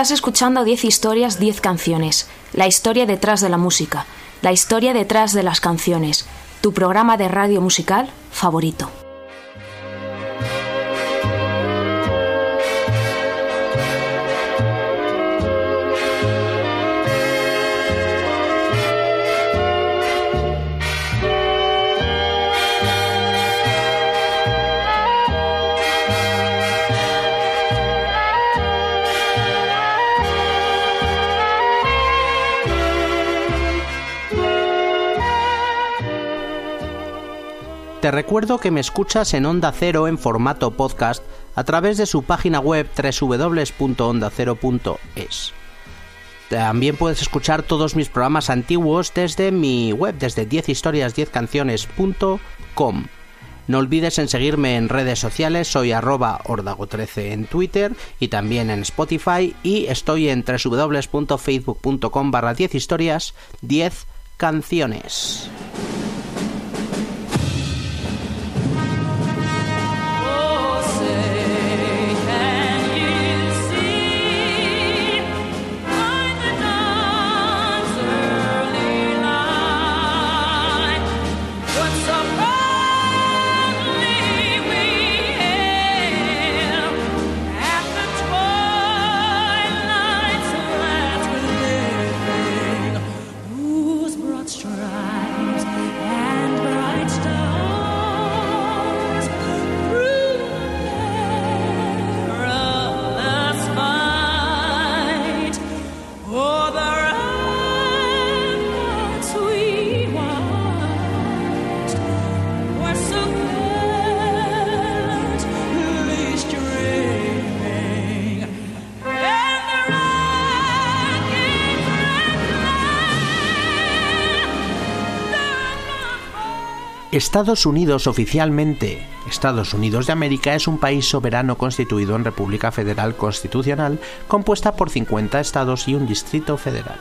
Estás escuchando 10 historias, 10 canciones. La historia detrás de la música. La historia detrás de las canciones. Tu programa de radio musical favorito. Te recuerdo que me escuchas en Onda Cero en formato podcast a través de su página web www.ondacero.es. También puedes escuchar todos mis programas antiguos desde mi web, desde 10historias10canciones.com. No olvides en seguirme en redes sociales, soy arroba ordago13 en Twitter y también en Spotify y estoy en www.facebook.com barra 10historias 10 canciones. Estados Unidos oficialmente, Estados Unidos de América es un país soberano constituido en República Federal Constitucional compuesta por 50 estados y un distrito federal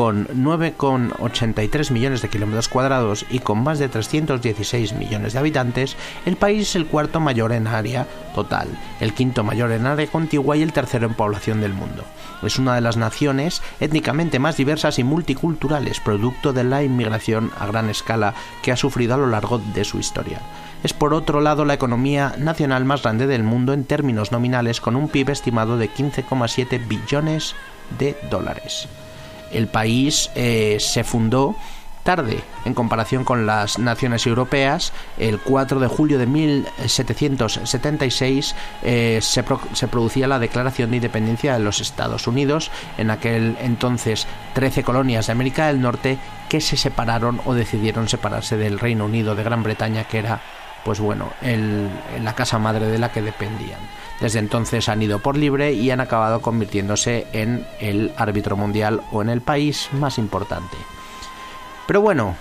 con 9,83 millones de kilómetros cuadrados y con más de 316 millones de habitantes, el país es el cuarto mayor en área total, el quinto mayor en área contigua y el tercero en población del mundo. Es una de las naciones étnicamente más diversas y multiculturales, producto de la inmigración a gran escala que ha sufrido a lo largo de su historia es por otro lado la economía nacional más grande del mundo en términos nominales con un PIB estimado de 15,7 billones de dólares el país eh, se fundó tarde en comparación con las naciones europeas. El 4 de julio de 1776 eh, se, se, producía la Declaración de Independencia de los Estados Unidos, en aquel entonces 13 colonias de América del Norte que se separaron o decidieron separarse del Reino Unido de Gran Bretaña, que era, pues bueno, la casa madre de la que dependían. Desde entonces han ido por libre y han acabado convirtiéndose en el árbitro mundial o en el país más importante. Pero bueno,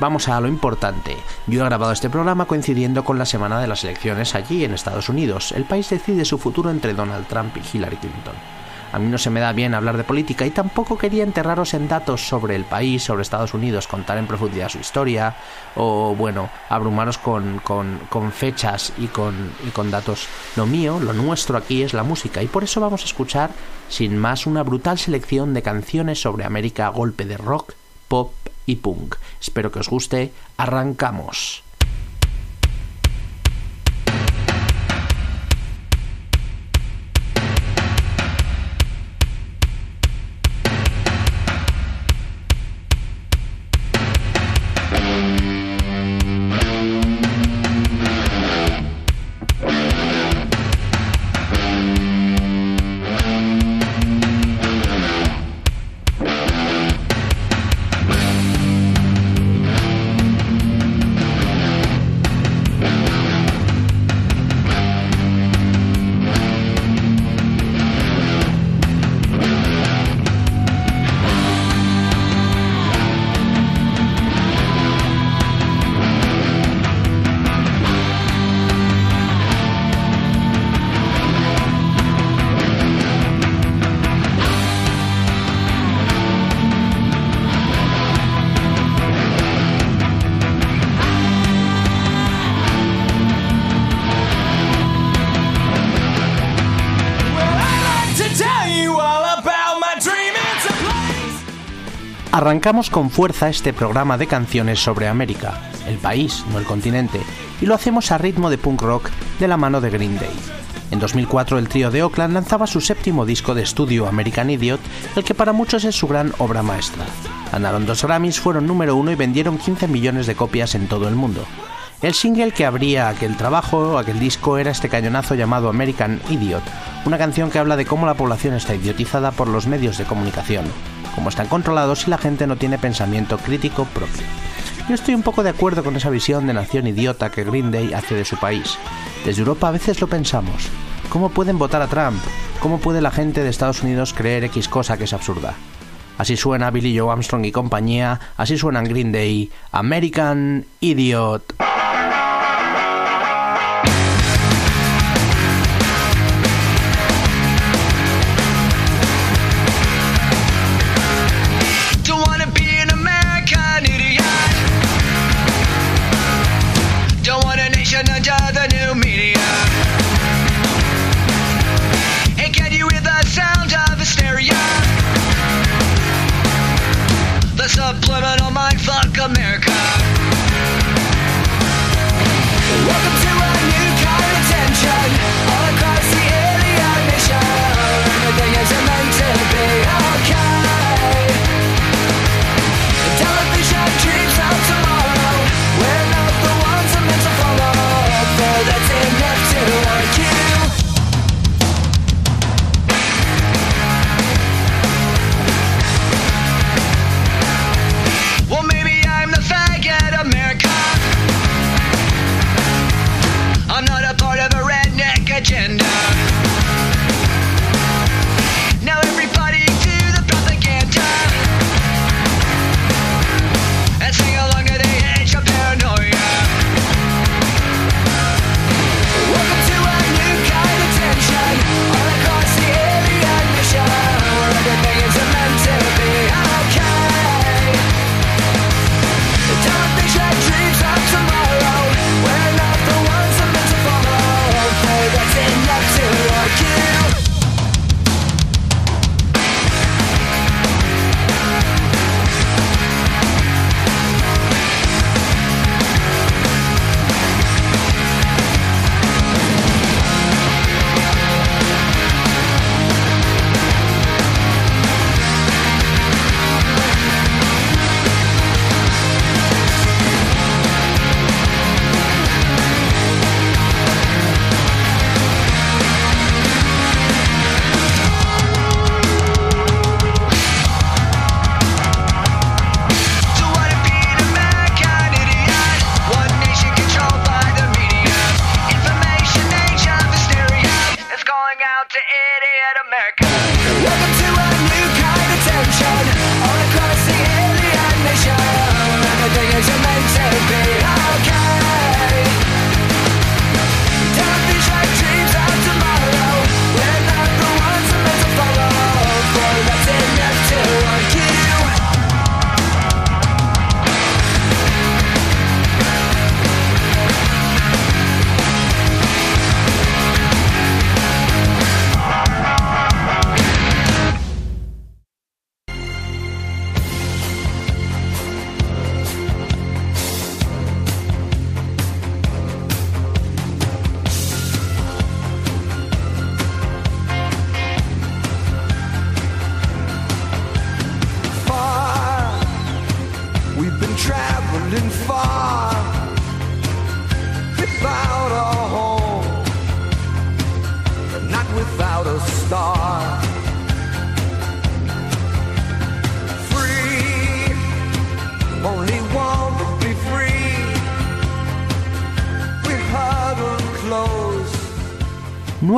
vamos a lo importante. Yo he grabado este programa coincidiendo con la semana de las elecciones allí en Estados Unidos. El país decide su futuro entre Donald Trump y Hillary Clinton. A mí no se me da bien hablar de política y tampoco quería enterraros en datos sobre el país, sobre Estados Unidos, contar en profundidad su historia o, bueno, abrumaros con, con, fechas y con, y con datos. Lo mío, lo nuestro aquí es la música y por eso vamos a escuchar, sin más, una brutal selección de canciones sobre América a golpe de rock, pop y punk. Espero que os guste. Arrancamos. Arrancamos con fuerza este programa de canciones sobre América, el país, no el continente, y lo hacemos a ritmo de punk rock de la mano de Green Day. En 2004 el trío de Oakland lanzaba su séptimo disco de estudio American Idiot, el que para muchos es su gran obra maestra. Ganaron dos Grammys, fueron número uno y vendieron 15 millones de copias en todo el mundo. El single que abría aquel trabajo, aquel disco, era este cañonazo llamado American Idiot, una canción que habla de cómo la población está idiotizada por los medios de comunicación cómo están controlados y la gente no tiene pensamiento crítico propio. Yo estoy un poco de acuerdo con esa visión de nación idiota que Green Day hace de su país. Desde Europa a veces lo pensamos. ¿Cómo pueden votar a Trump? ¿Cómo puede la gente de Estados Unidos creer X cosa que es absurda? Así suena Billy Joe Armstrong y compañía, así suenan Green Day, American Idiot.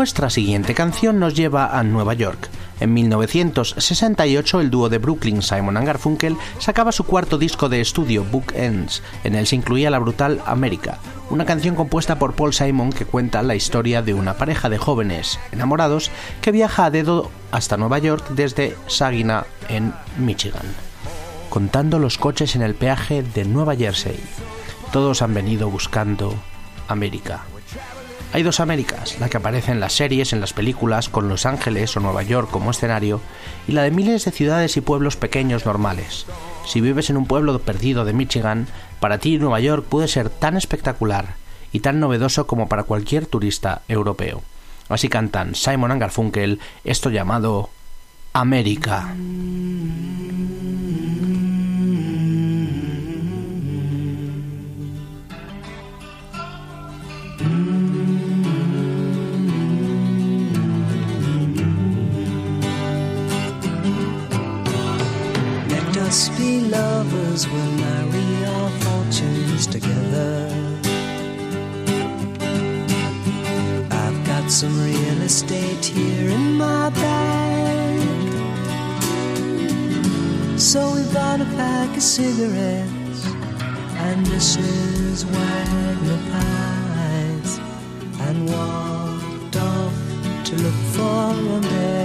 Nuestra siguiente canción nos lleva a Nueva York. En 1968 el dúo de Brooklyn Simon Garfunkel sacaba su cuarto disco de estudio Book Ends. En él se incluía la brutal América, una canción compuesta por Paul Simon que cuenta la historia de una pareja de jóvenes enamorados que viaja a dedo hasta Nueva York desde Saginaw en Michigan, contando los coches en el peaje de Nueva Jersey. Todos han venido buscando América. Hay dos Américas, la que aparece en las series, en las películas, con Los Ángeles o Nueva York como escenario, y la de miles de ciudades y pueblos pequeños normales. Si vives en un pueblo perdido de Michigan, para ti Nueva York puede ser tan espectacular y tan novedoso como para cualquier turista europeo. Así cantan Simon Garfunkel esto llamado América. Us be lovers, we'll marry our fortunes together. I've got some real estate here in my bag. So we bought a pack of cigarettes and Mrs. Wagner pies and walked off to look for America.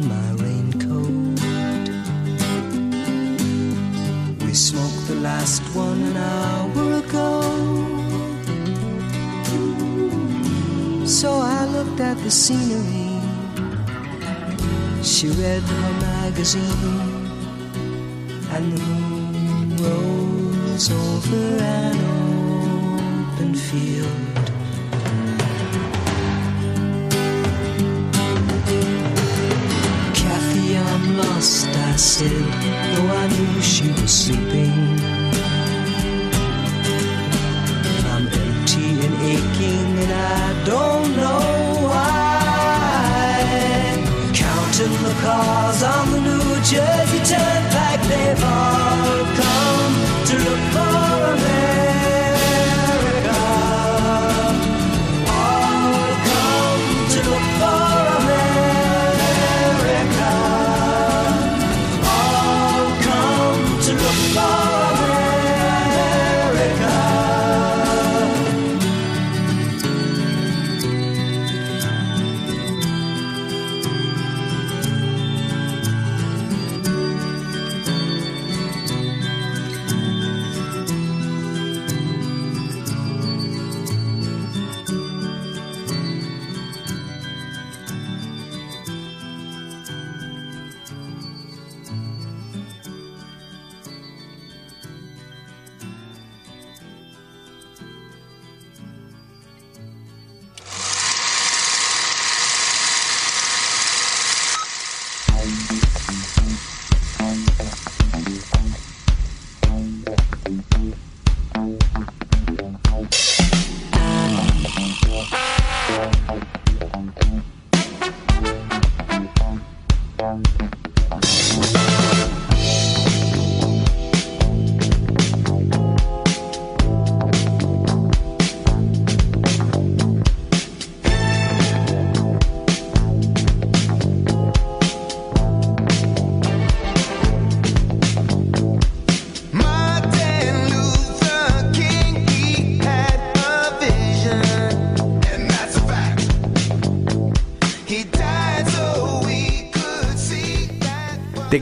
last one hour ago. So I looked at the scenery. She read her magazine, and the moon rose over an open field. Kathy, I'm lost, I said, though I knew she was sleeping.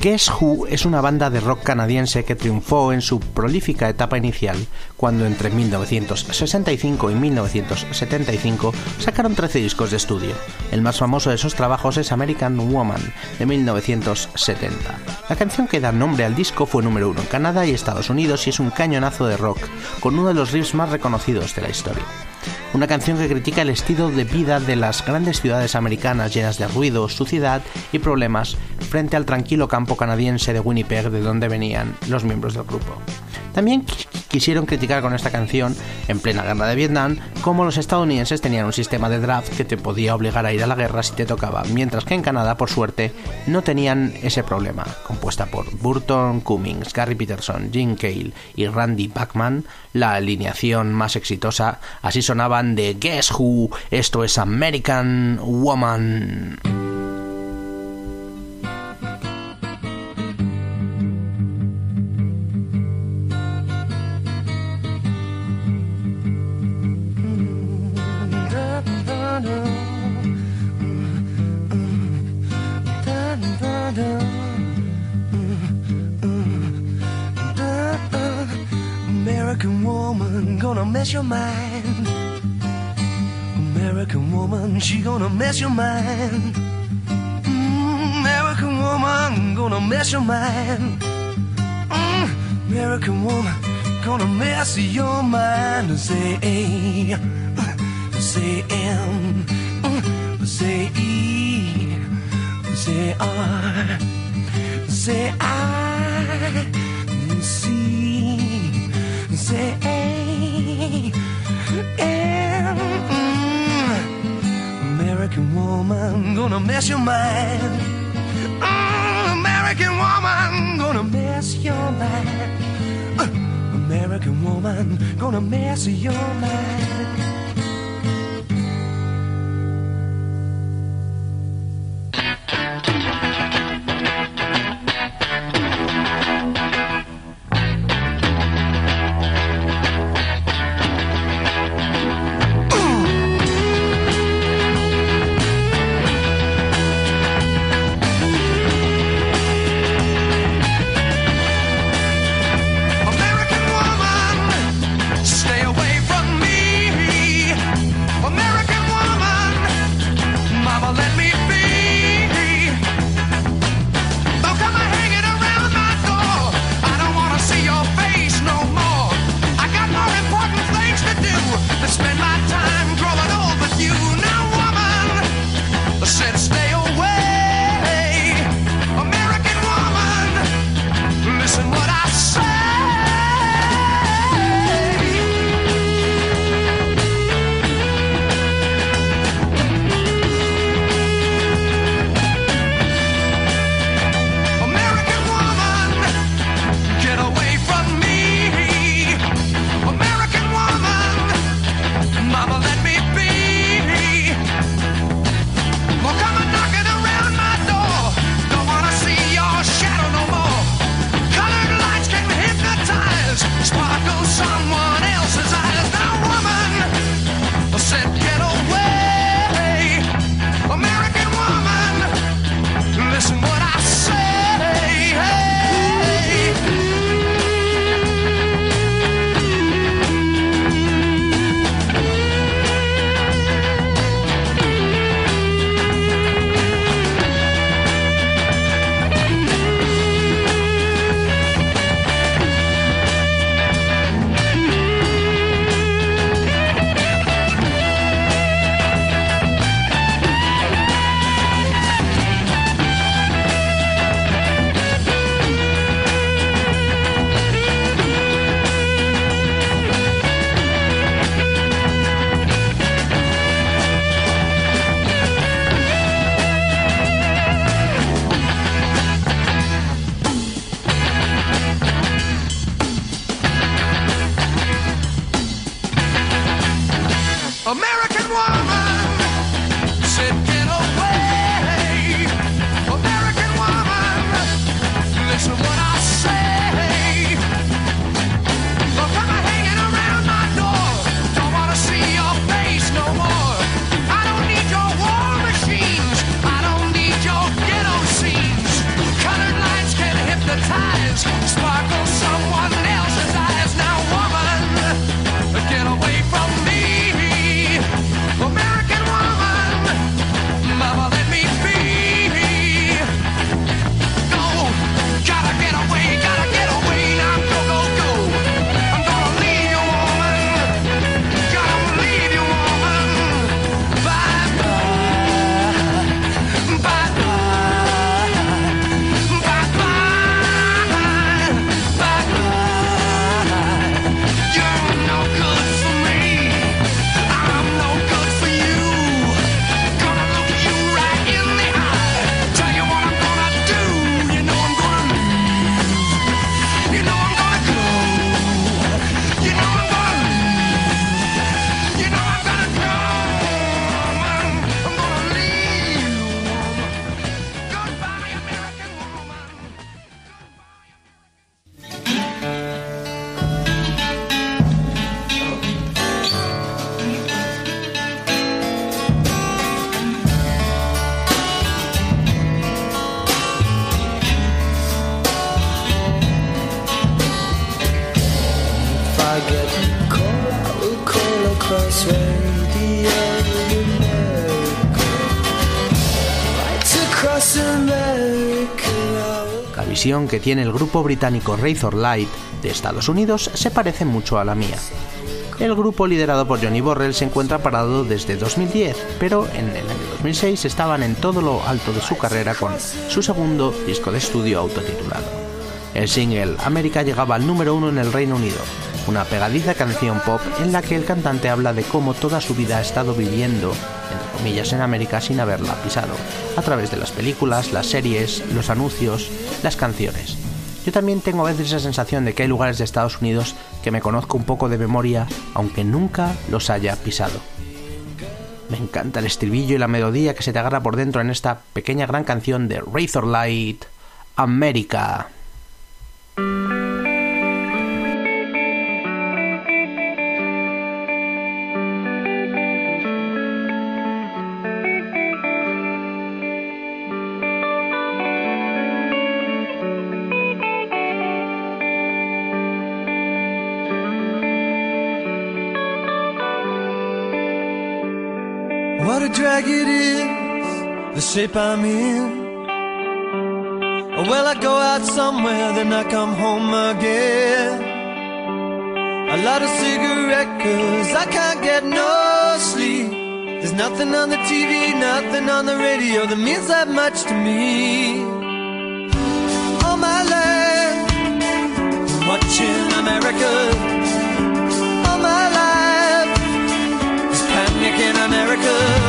Guess Who es una banda de rock canadiense que triunfó en su prolífica etapa inicial cuando entre 1965 y 1975 sacaron 13 discos de estudio. El más famoso de esos trabajos es American Woman de 1970. La canción que da nombre al disco fue número uno en Canadá y Estados Unidos y es un cañonazo de rock con uno de los riffs más reconocidos de la historia una canción que critica el estilo de vida de las grandes ciudades americanas llenas de ruido, suciedad y problemas frente al tranquilo campo canadiense de Winnipeg de donde venían los miembros del grupo. También quisieron criticar con esta canción, en plena guerra de Vietnam, cómo los estadounidenses tenían un sistema de draft que te podía obligar a ir a la guerra si te tocaba, mientras que en Canadá, por suerte, no tenían ese problema. Compuesta por Burton Cummings, Gary Peterson, Jim Cale y Randy Bachman, la alineación más exitosa, así sonaban de Guess Who, esto es American Woman. Gonna mess your mind. Mm, American woman gonna mess your mind. Uh, American woman gonna mess your mind. Que tiene el grupo británico Razor Light de Estados Unidos se parece mucho a la mía. El grupo liderado por Johnny Borrell se encuentra parado desde 2010, pero en el año 2006 estaban en todo lo alto de su carrera con su segundo disco de estudio autotitulado. El single América llegaba al número uno en el Reino Unido, una pegadiza canción pop en la que el cantante habla de cómo toda su vida ha estado viviendo, comillas, en América sin haberla pisado, a través de las películas, las series, los anuncios, las canciones. Yo también tengo a veces esa sensación de que hay lugares de Estados Unidos que me conozco un poco de memoria, aunque nunca los haya pisado. Me encanta el estribillo y la melodía que se te agarra por dentro en esta pequeña gran canción de Razor Light, shape I'm in. Well, I go out somewhere, then I come home again. A lot of cigarette, cause I can't get no sleep. There's nothing on the TV, nothing on the radio that means that much to me. All my life, watching America. All my life, panic in America.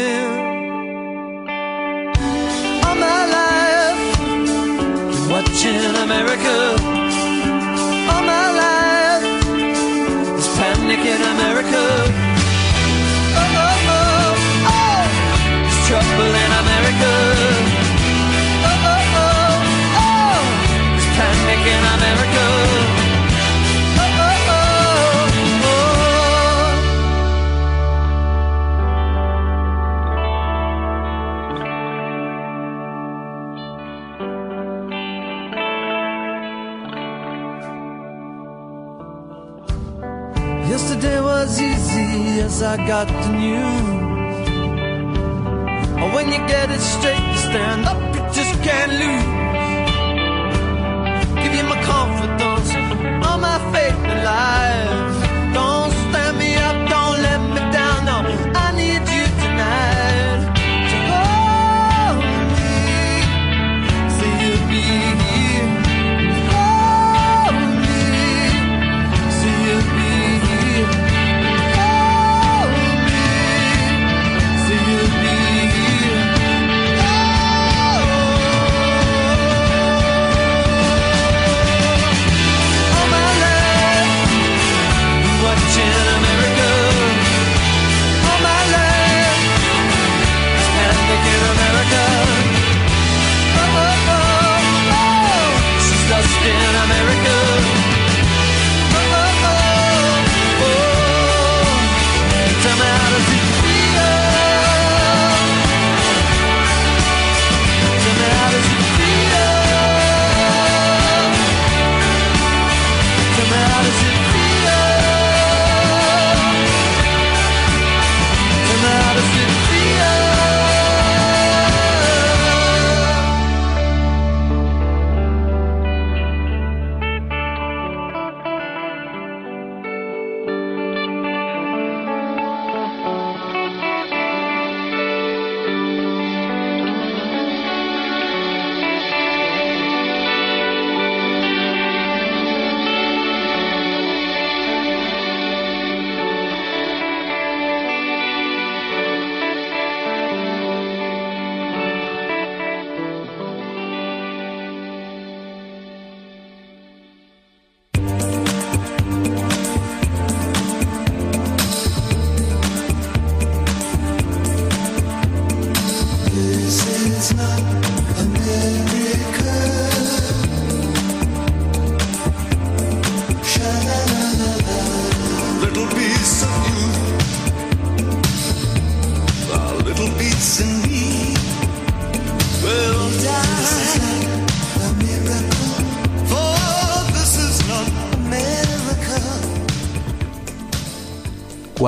Watching America. All my life, there's panic in America. Oh, oh, oh, oh, there's trouble in America. Oh, oh, oh, oh, there's panic in America. I got the news. When you get it straight, you stand up, you just can't lose.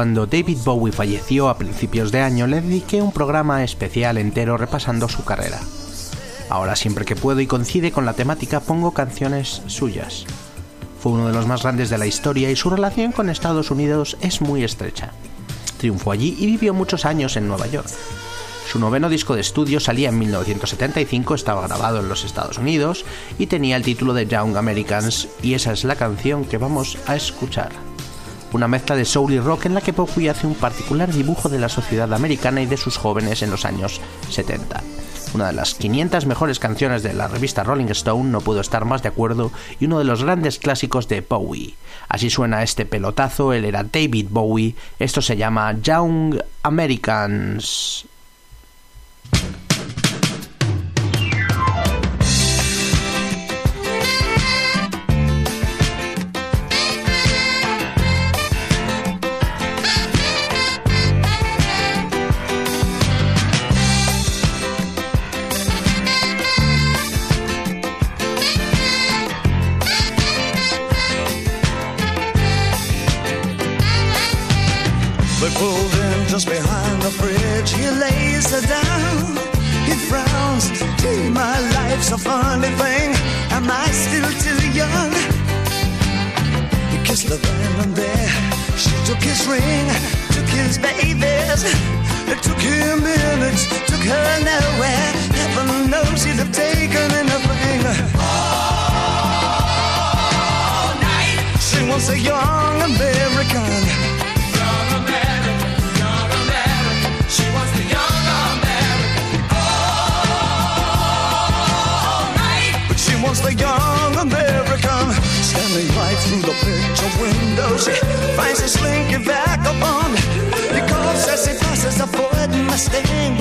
Cuando David Bowie falleció a principios de año, le dediqué un programa especial entero repasando su carrera. Ahora siempre que puedo y coincide con la temática pongo canciones suyas. Fue uno de los más grandes de la historia y su relación con Estados Unidos es muy estrecha. Triunfó allí y vivió muchos años en Nueva York. Su noveno disco de estudio salía en 1975, estaba grabado en los Estados Unidos y tenía el título de Young Americans y esa es la canción que vamos a escuchar. Una mezcla de soul y rock en la que Bowie hace un particular dibujo de la sociedad americana y de sus jóvenes en los años 70 una de las 500 mejores canciones de la revista Rolling Stone, no pudo estar más de acuerdo, y uno de los grandes clásicos de Bowie. Así suena este pelotazo, él era David Bowie, esto se llama Young Americans. They pulled in just behind the bridge. He lays her down. He frowns. Gee, my life's a funny thing. Am I still too young? He kissed her then and there. She took his ring, took his babies. It took him minutes, took her nowhere. Heaven knows he'd have taken anything. All night. She wants a young American. Wants the young American Standing right through the picture window. She finds a slinky vagabond He coughs as he passes a Ford Mustang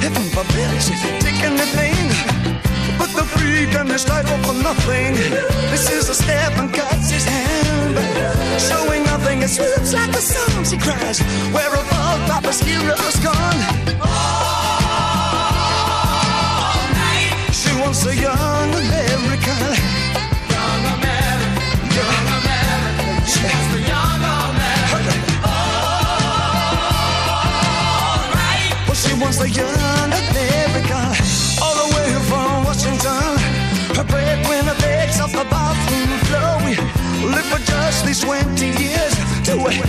heaven forbid she take anything But the and his title for nothing. This is a step and cuts his hand. Showing nothing, it slips like a song She cries, where have all Papa's heroes gone? She wants a young young American. All the way from Washington. Her breadwinner begs off the bathroom floor. We live for just these 20 years. Do we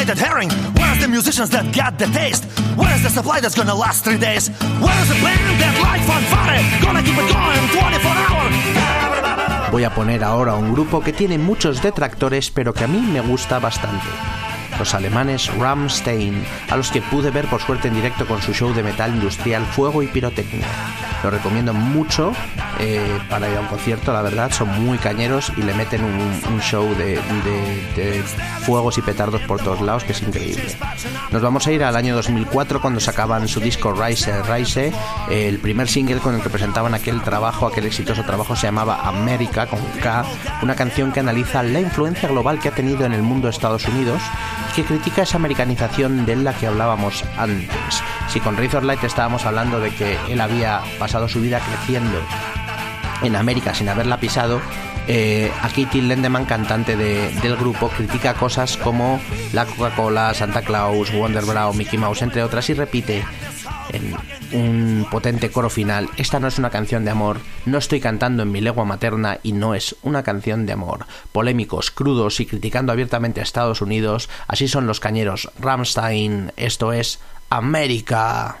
marinated herring? Where's the musicians that got the taste? Where is the supply that's gonna last three days? Where is the band that like fanfare? Gonna keep it going 24 hours. Voy a poner ahora un grupo que tiene muchos detractores, pero que a mí me gusta bastante. Los alemanes Rammstein, a los que pude ver por suerte en directo con su show de metal industrial Fuego y Pirotecnia. Lo recomiendo mucho eh, para ir a un concierto, la verdad, son muy cañeros y le meten un, show de, fuegos y petardos por todos lados que es increíble. Nos vamos a ir al año 2004 cuando sacaban su disco Rise Rise, el primer single con el que presentaban aquel trabajo, aquel exitoso trabajo se llamaba América con K, una canción que analiza la influencia global que ha tenido en el mundo Estados Unidos que critica esa americanización de la que hablábamos antes. Si con Razor Light estábamos hablando de que él había pasado su vida creciendo en América sin haberla pisado, eh, aquí Till Lindemann, cantante de- del grupo, critica cosas como la Coca-Cola, Santa Claus, Wonder Bra, Mickey Mouse, entre otras, y repite en un potente coro final, esta no es una canción de amor, no estoy cantando en mi lengua materna y no es una canción de amor. Polémicos, crudos y criticando abiertamente a Estados Unidos, así son los cañeros Ramstein, esto es América.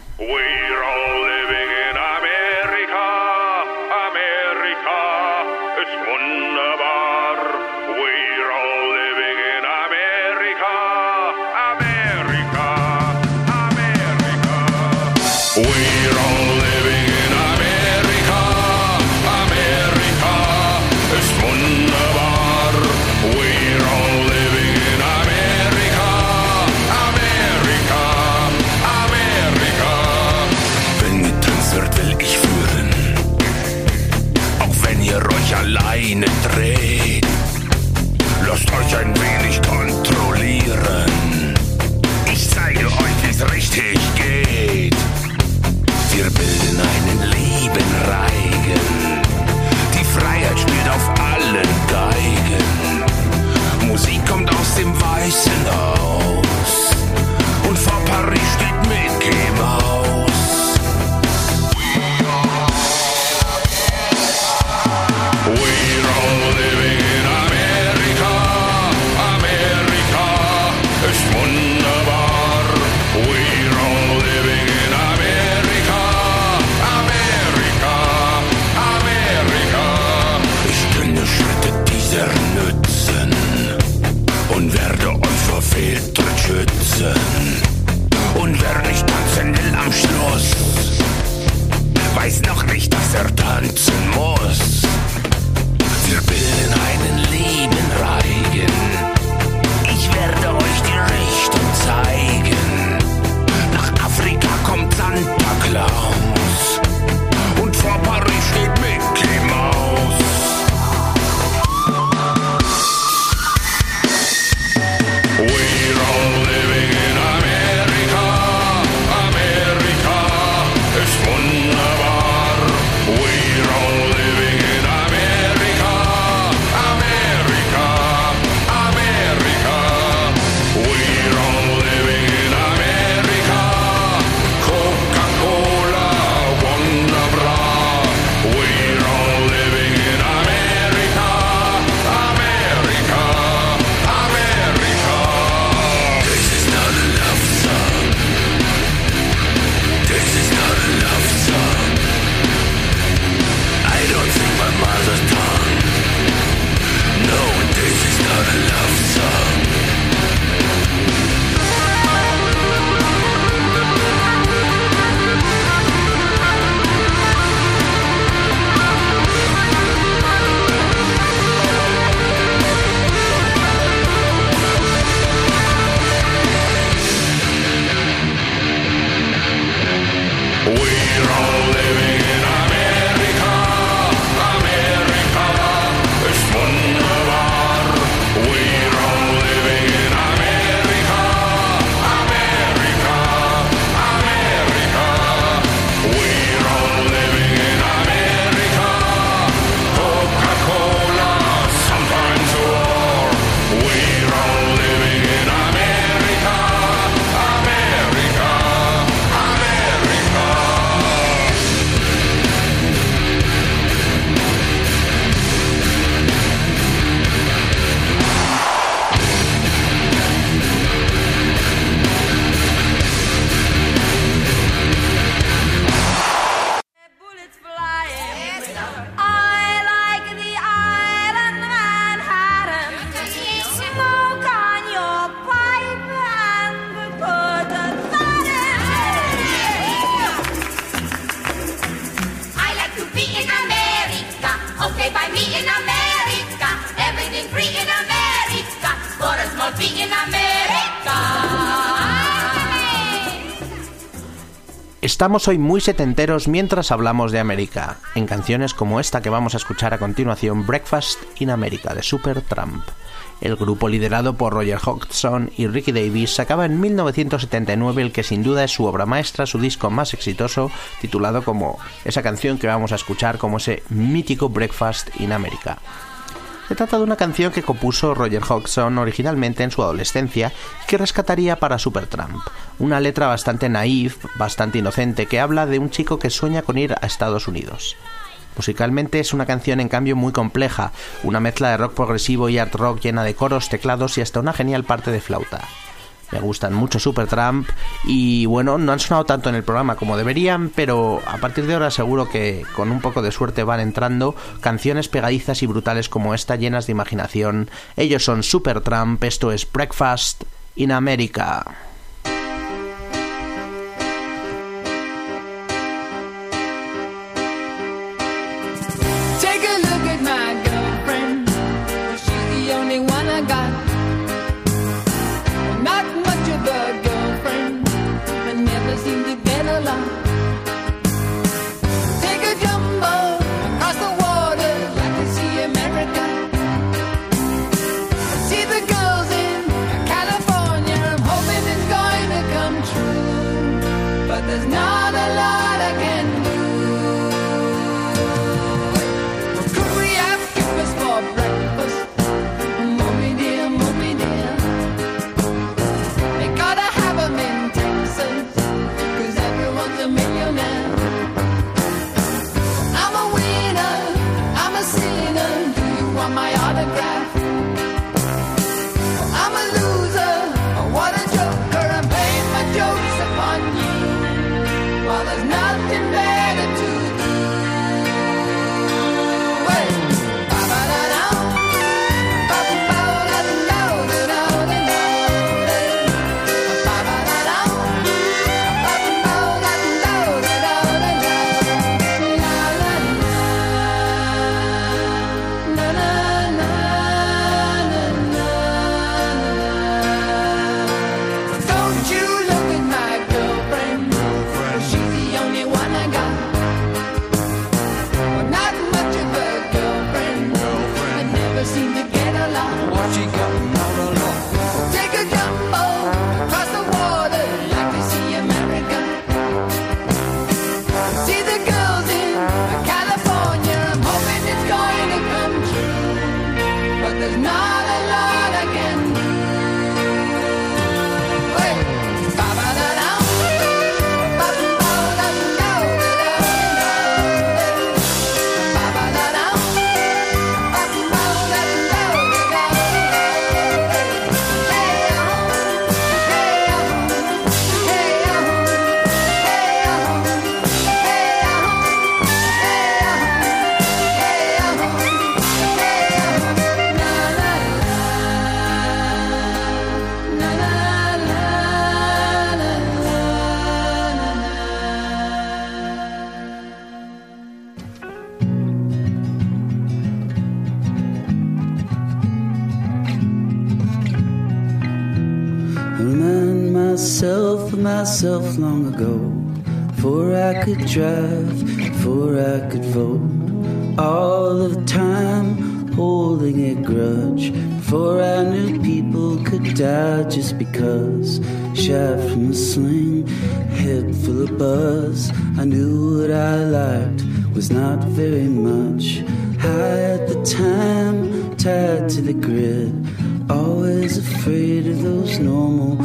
Estamos hoy muy setenteros mientras hablamos de América, en canciones como esta que vamos a escuchar a continuación, Breakfast in America de Supertramp. El grupo liderado por Roger Hodgson y Ricky Davis sacaba en 1979 el que sin duda es su obra maestra, su disco más exitoso, titulado como esa canción que vamos a escuchar como ese mítico Breakfast in America. Se trata de una canción que compuso Roger Hodgson originalmente en su adolescencia y que rescataría para Supertramp. Una letra bastante naif, bastante inocente, que habla de un chico que sueña con ir a Estados Unidos. Musicalmente es una canción en cambio muy compleja, una mezcla de rock progresivo y art rock llena de coros, teclados y hasta una genial parte de flauta. Me gustan mucho Supertramp y bueno, no han sonado tanto en el programa como deberían, pero a partir de ahora seguro que con un poco de suerte van entrando canciones pegadizas y brutales como esta llenas de imaginación. Ellos son Supertramp, esto es Breakfast in America. Myself long ago. Before I could drive, before I could vote. All of the time holding a grudge. Before I knew people could die just because. Shot from a sling, head full of buzz. I knew what I liked was not very much. High at the time, tied to the grid. Always afraid of those normal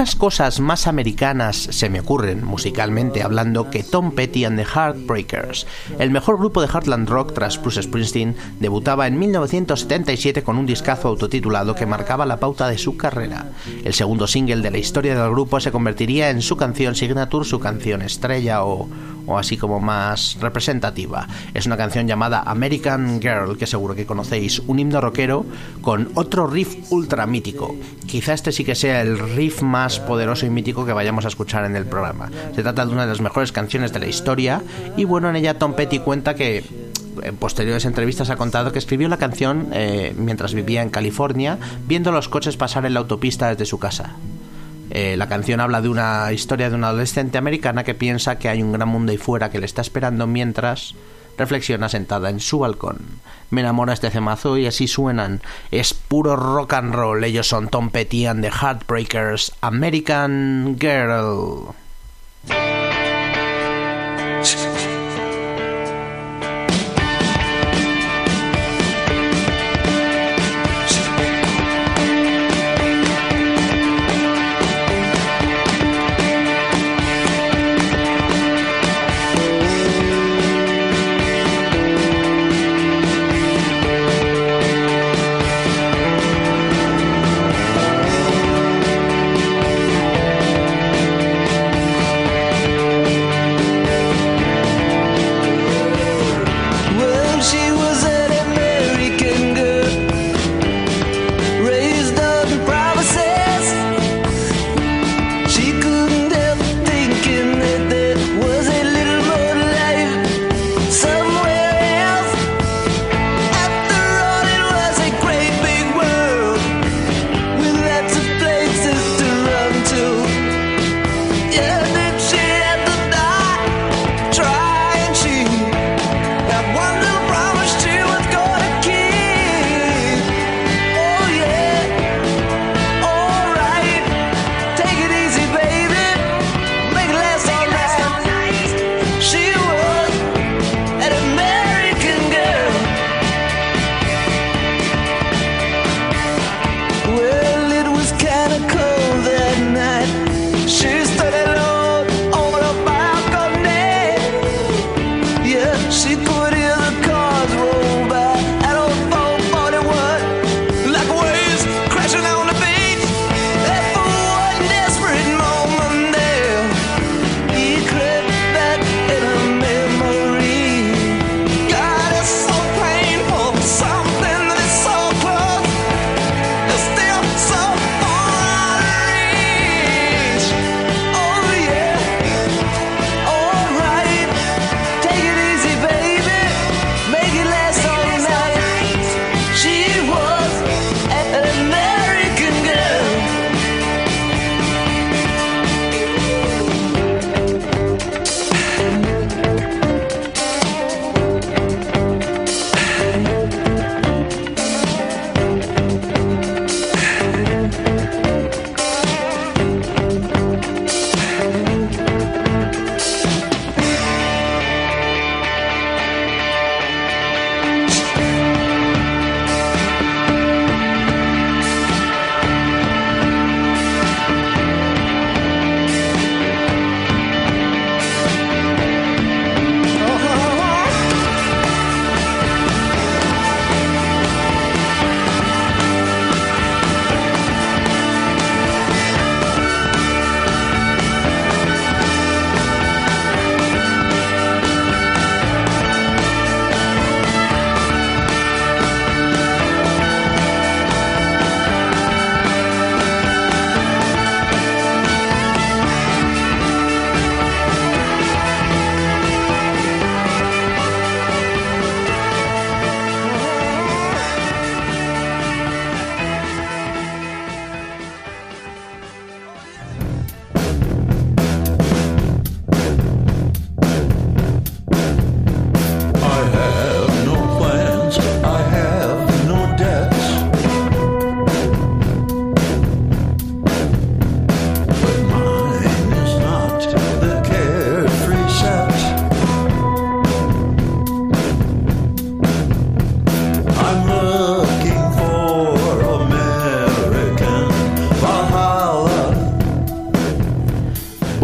Pocas cosas más americanas se me ocurren, musicalmente hablando, que Tom Petty and the Heartbreakers. El mejor grupo de Heartland Rock tras Bruce Springsteen debutaba en 1977 con un discazo autotitulado que marcaba la pauta de su carrera. El segundo single de la historia del grupo se convertiría en su canción signature, su canción estrella o, o así como más representativa. Es una canción llamada American Girl, que seguro que conocéis, un himno rockero con otro riff ultra mítico. Quizá este sí que sea el riff más poderoso y mítico que vayamos a escuchar en el programa. Se trata de una de las mejores canciones de la historia y bueno, en ella Tom Petty cuenta que en posteriores entrevistas ha contado que escribió la canción eh, mientras vivía en California, viendo los coches pasar en la autopista desde su casa. Eh, la canción habla de una historia de una adolescente americana que piensa que hay un gran mundo ahí fuera que le está esperando mientras reflexiona sentada en su balcón. Me enamora este cemazo y así suenan. Es puro rock and roll. Ellos son Tom Petty and the Heartbreakers, American Girl.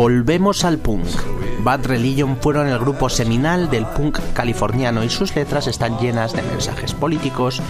Volvemos al punk. Bad Religion fueron el grupo seminal del punk californiano y sus letras están llenas de mensajes políticos,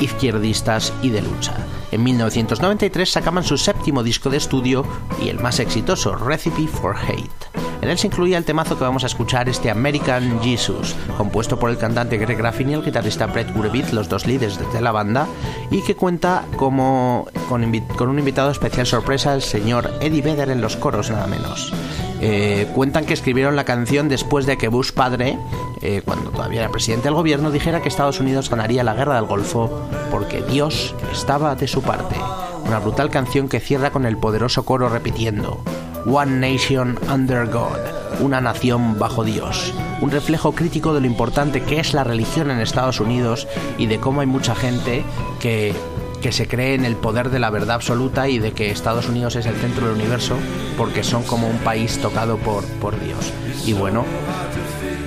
izquierdistas y de lucha. En 1993 sacaban su séptimo disco de estudio y el más exitoso, Recipe for Hate. En él se incluía el temazo que vamos a escuchar, este American Jesus, compuesto por el cantante Greg Graffin y el guitarrista Brett Gurevitz, los dos líderes de la banda, y que cuenta como con, un invitado especial sorpresa, el señor Eddie Vedder en los coros, nada menos. Eh, cuentan que escribieron la canción después de que Bush padre, eh, cuando todavía era presidente del gobierno, dijera que Estados Unidos ganaría la guerra del Golfo porque Dios estaba de su parte. Una brutal canción que cierra con el poderoso coro repitiendo One Nation Under God, una nación bajo Dios. Un reflejo crítico de lo importante que es la religión en Estados Unidos y de cómo hay mucha gente que que se cree en el poder de la verdad absoluta y de que Estados Unidos es el centro del universo porque son como un país tocado por, por Dios. Y bueno,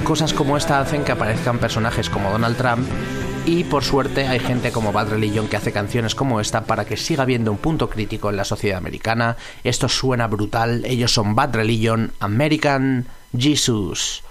cosas como esta hacen que aparezcan personajes como Donald Trump y por suerte hay gente como Bad Religion que hace canciones como esta para que siga habiendo un punto crítico en la sociedad americana. Esto suena brutal, ellos son Bad Religion, American Jesus.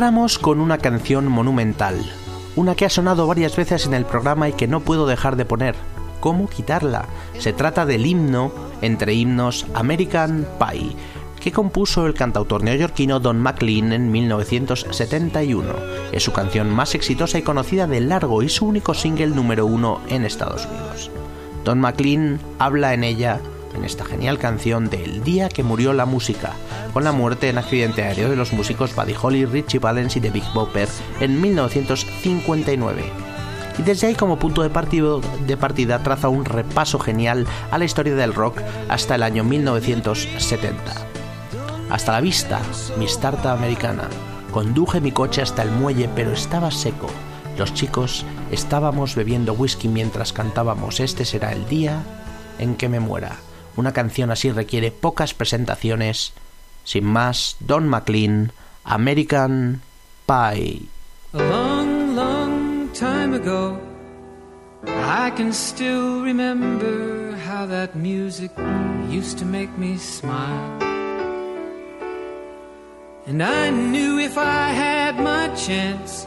Cerramos con una canción monumental, una que ha sonado varias veces en el programa y que no puedo dejar de poner. ¿Cómo quitarla? Se trata del himno entre himnos American Pie, que compuso el cantautor neoyorquino Don McLean en 1971. Es su canción más exitosa y conocida de largo y su único single número uno en Estados Unidos. Don McLean habla en ella, en esta genial canción, del día que murió la música, con la muerte en accidente aéreo de los músicos Buddy Holly, Richie Valens y The Big Bopper en 1959. y desde ahí como punto de, de partida traza un repaso genial a la historia del rock hasta el año 1970. Hasta la vista, Miss Tarta americana. Conduje mi coche hasta el muelle, pero estaba seco. Los chicos estábamos bebiendo whisky mientras cantábamos Este será el día en que me muera. Una canción así requiere pocas presentaciones. Sin más, Don McLean, American Pie. A long, long time ago, I can still remember how that music used to make me smile. And I knew if I had my chance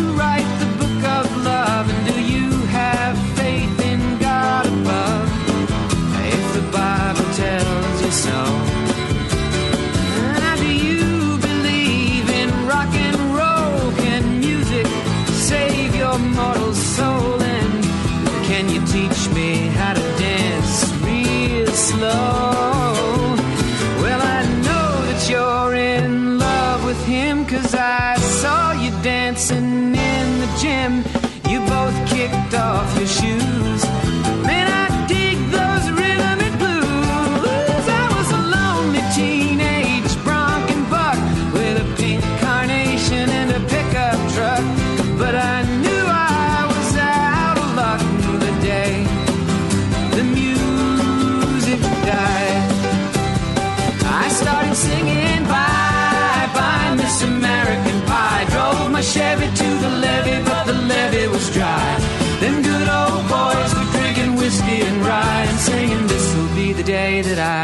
love.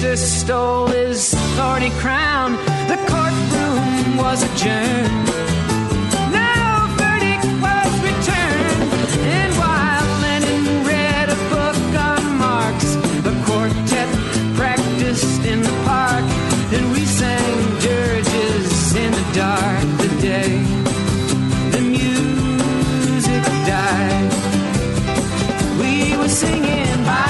jester stole his thorny crown. The courtroom was adjourned. No verdict was returned. And while read a book on Marx, the quartet practiced in the park, and we sang dirges in the dark the day the music died. We were singing bye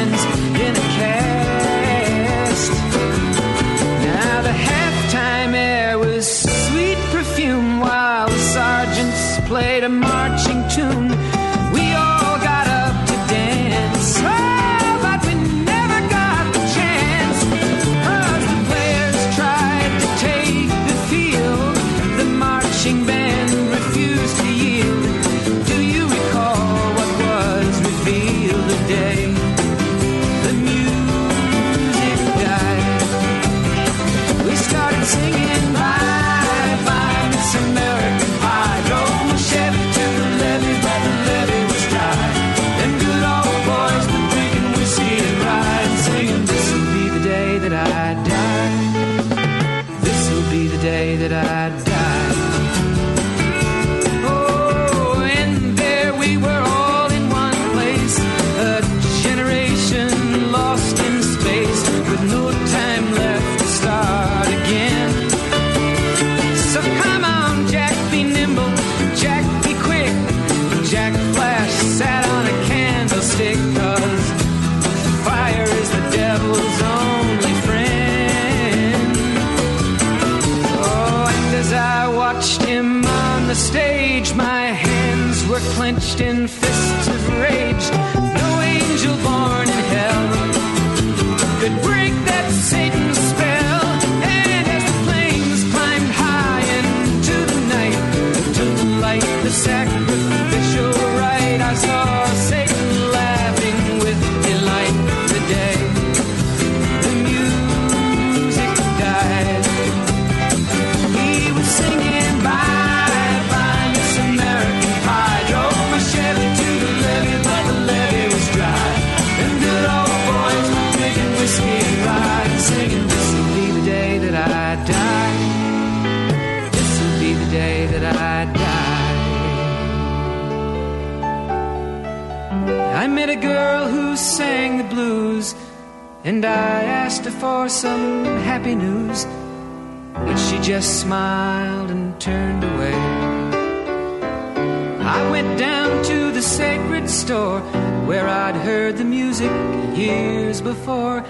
music years before.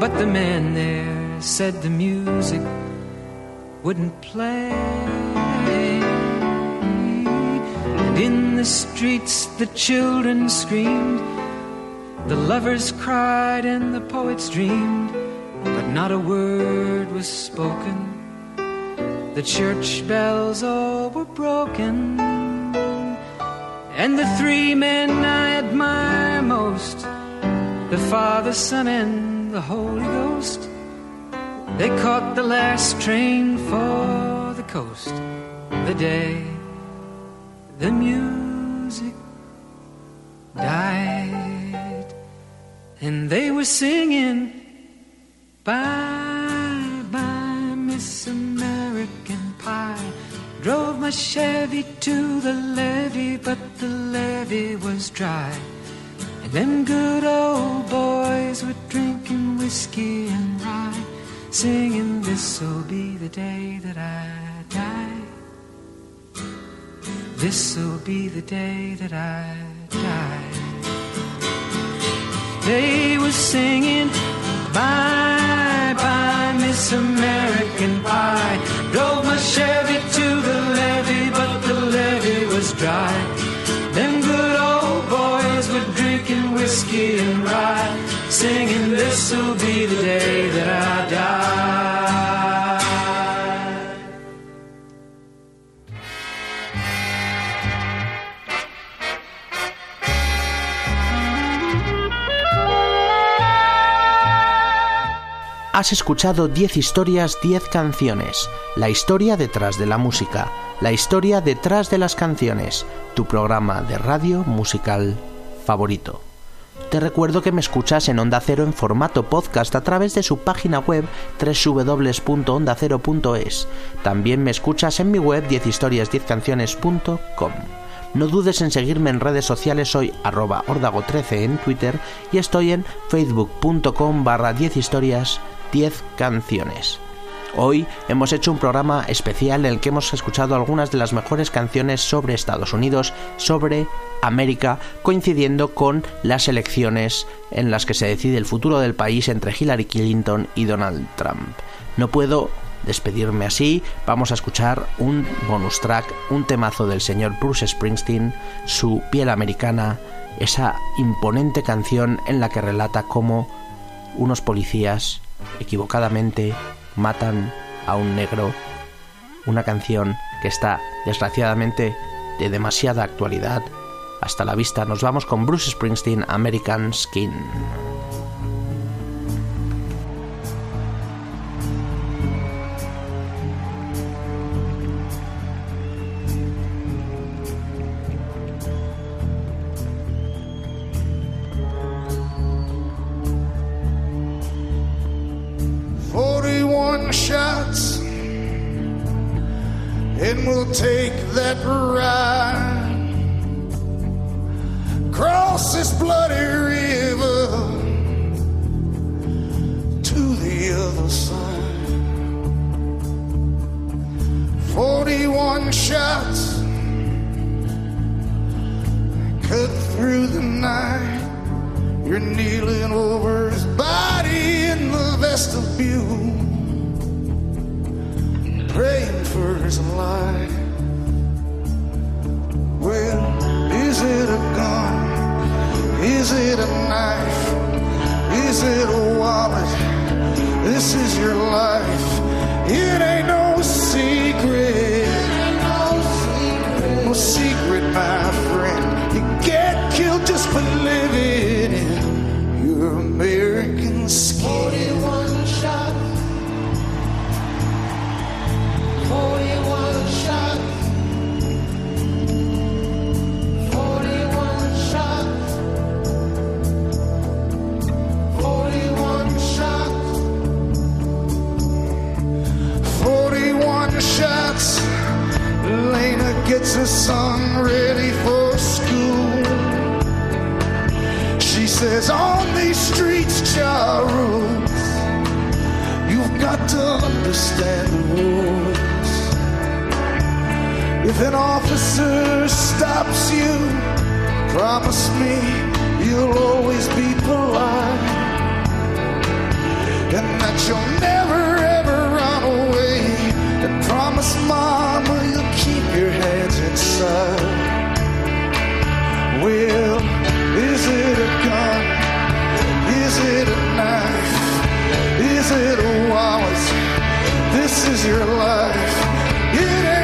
But the man there said the music wouldn't play. And in the streets the children screamed, the lovers cried, and the poets dreamed. But not a word was spoken. The church bells all were broken. And the three men I admire most the Father, Son, and the Holy Ghost they caught the last train for the coast the day the music died. And they were singing, Bye, bye, Miss American Pie. Drove my Chevy to the levee, but the levee was dry. Them good old boys were drinking whiskey and rye, singing, This'll be the day that I die. This'll be the day that I die. They were singing, Bye, bye, Miss American Pie. Has escuchado 10 historias, 10 canciones. La historia detrás de la música. La historia detrás de las canciones. Tu programa de radio musical favorito. Te recuerdo que me escuchas en Onda Cero en formato podcast a través de su página web www.ondacero.es. También me escuchas en mi web 10historias10canciones.com. No dudes en seguirme en redes sociales, soy arroba ordago13 en Twitter y estoy en facebook.com barra 10 historias 10 canciones. Hoy hemos hecho un programa especial en el que hemos escuchado algunas de las mejores canciones sobre Estados Unidos, sobre América, coincidiendo con las elecciones en las que se decide el futuro del país entre Hillary Clinton y Donald Trump. No puedo despedirme así, vamos a escuchar un bonus track, un temazo del señor Bruce Springsteen, su piel americana, esa imponente canción en la que relata cómo unos policías equivocadamente matan a un negro. Una canción que está desgraciadamente de demasiada actualidad. Hasta la vista, nos vamos con Bruce Springsteen, American Skin. Forty-one shots, and we'll take that ride cross this bloody river to the other side. Forty-one shots cut through the night. You're kneeling over his body in the vestibule, praying for his life. Well, is it a gun? Is it a knife? Is it a wallet? This is your life. It ain't no secret. No secret, my friend. You get killed just for living in your American skin. Gets her son ready for school. She says, On these streets, Charles, you've got to understand the rules. If an officer stops you, promise me you'll always be polite. And that you'll never promise, Mama, you'll keep your hands inside. Well, is it a gun? Is it a knife? Is it a wallet? This is your life. It ain't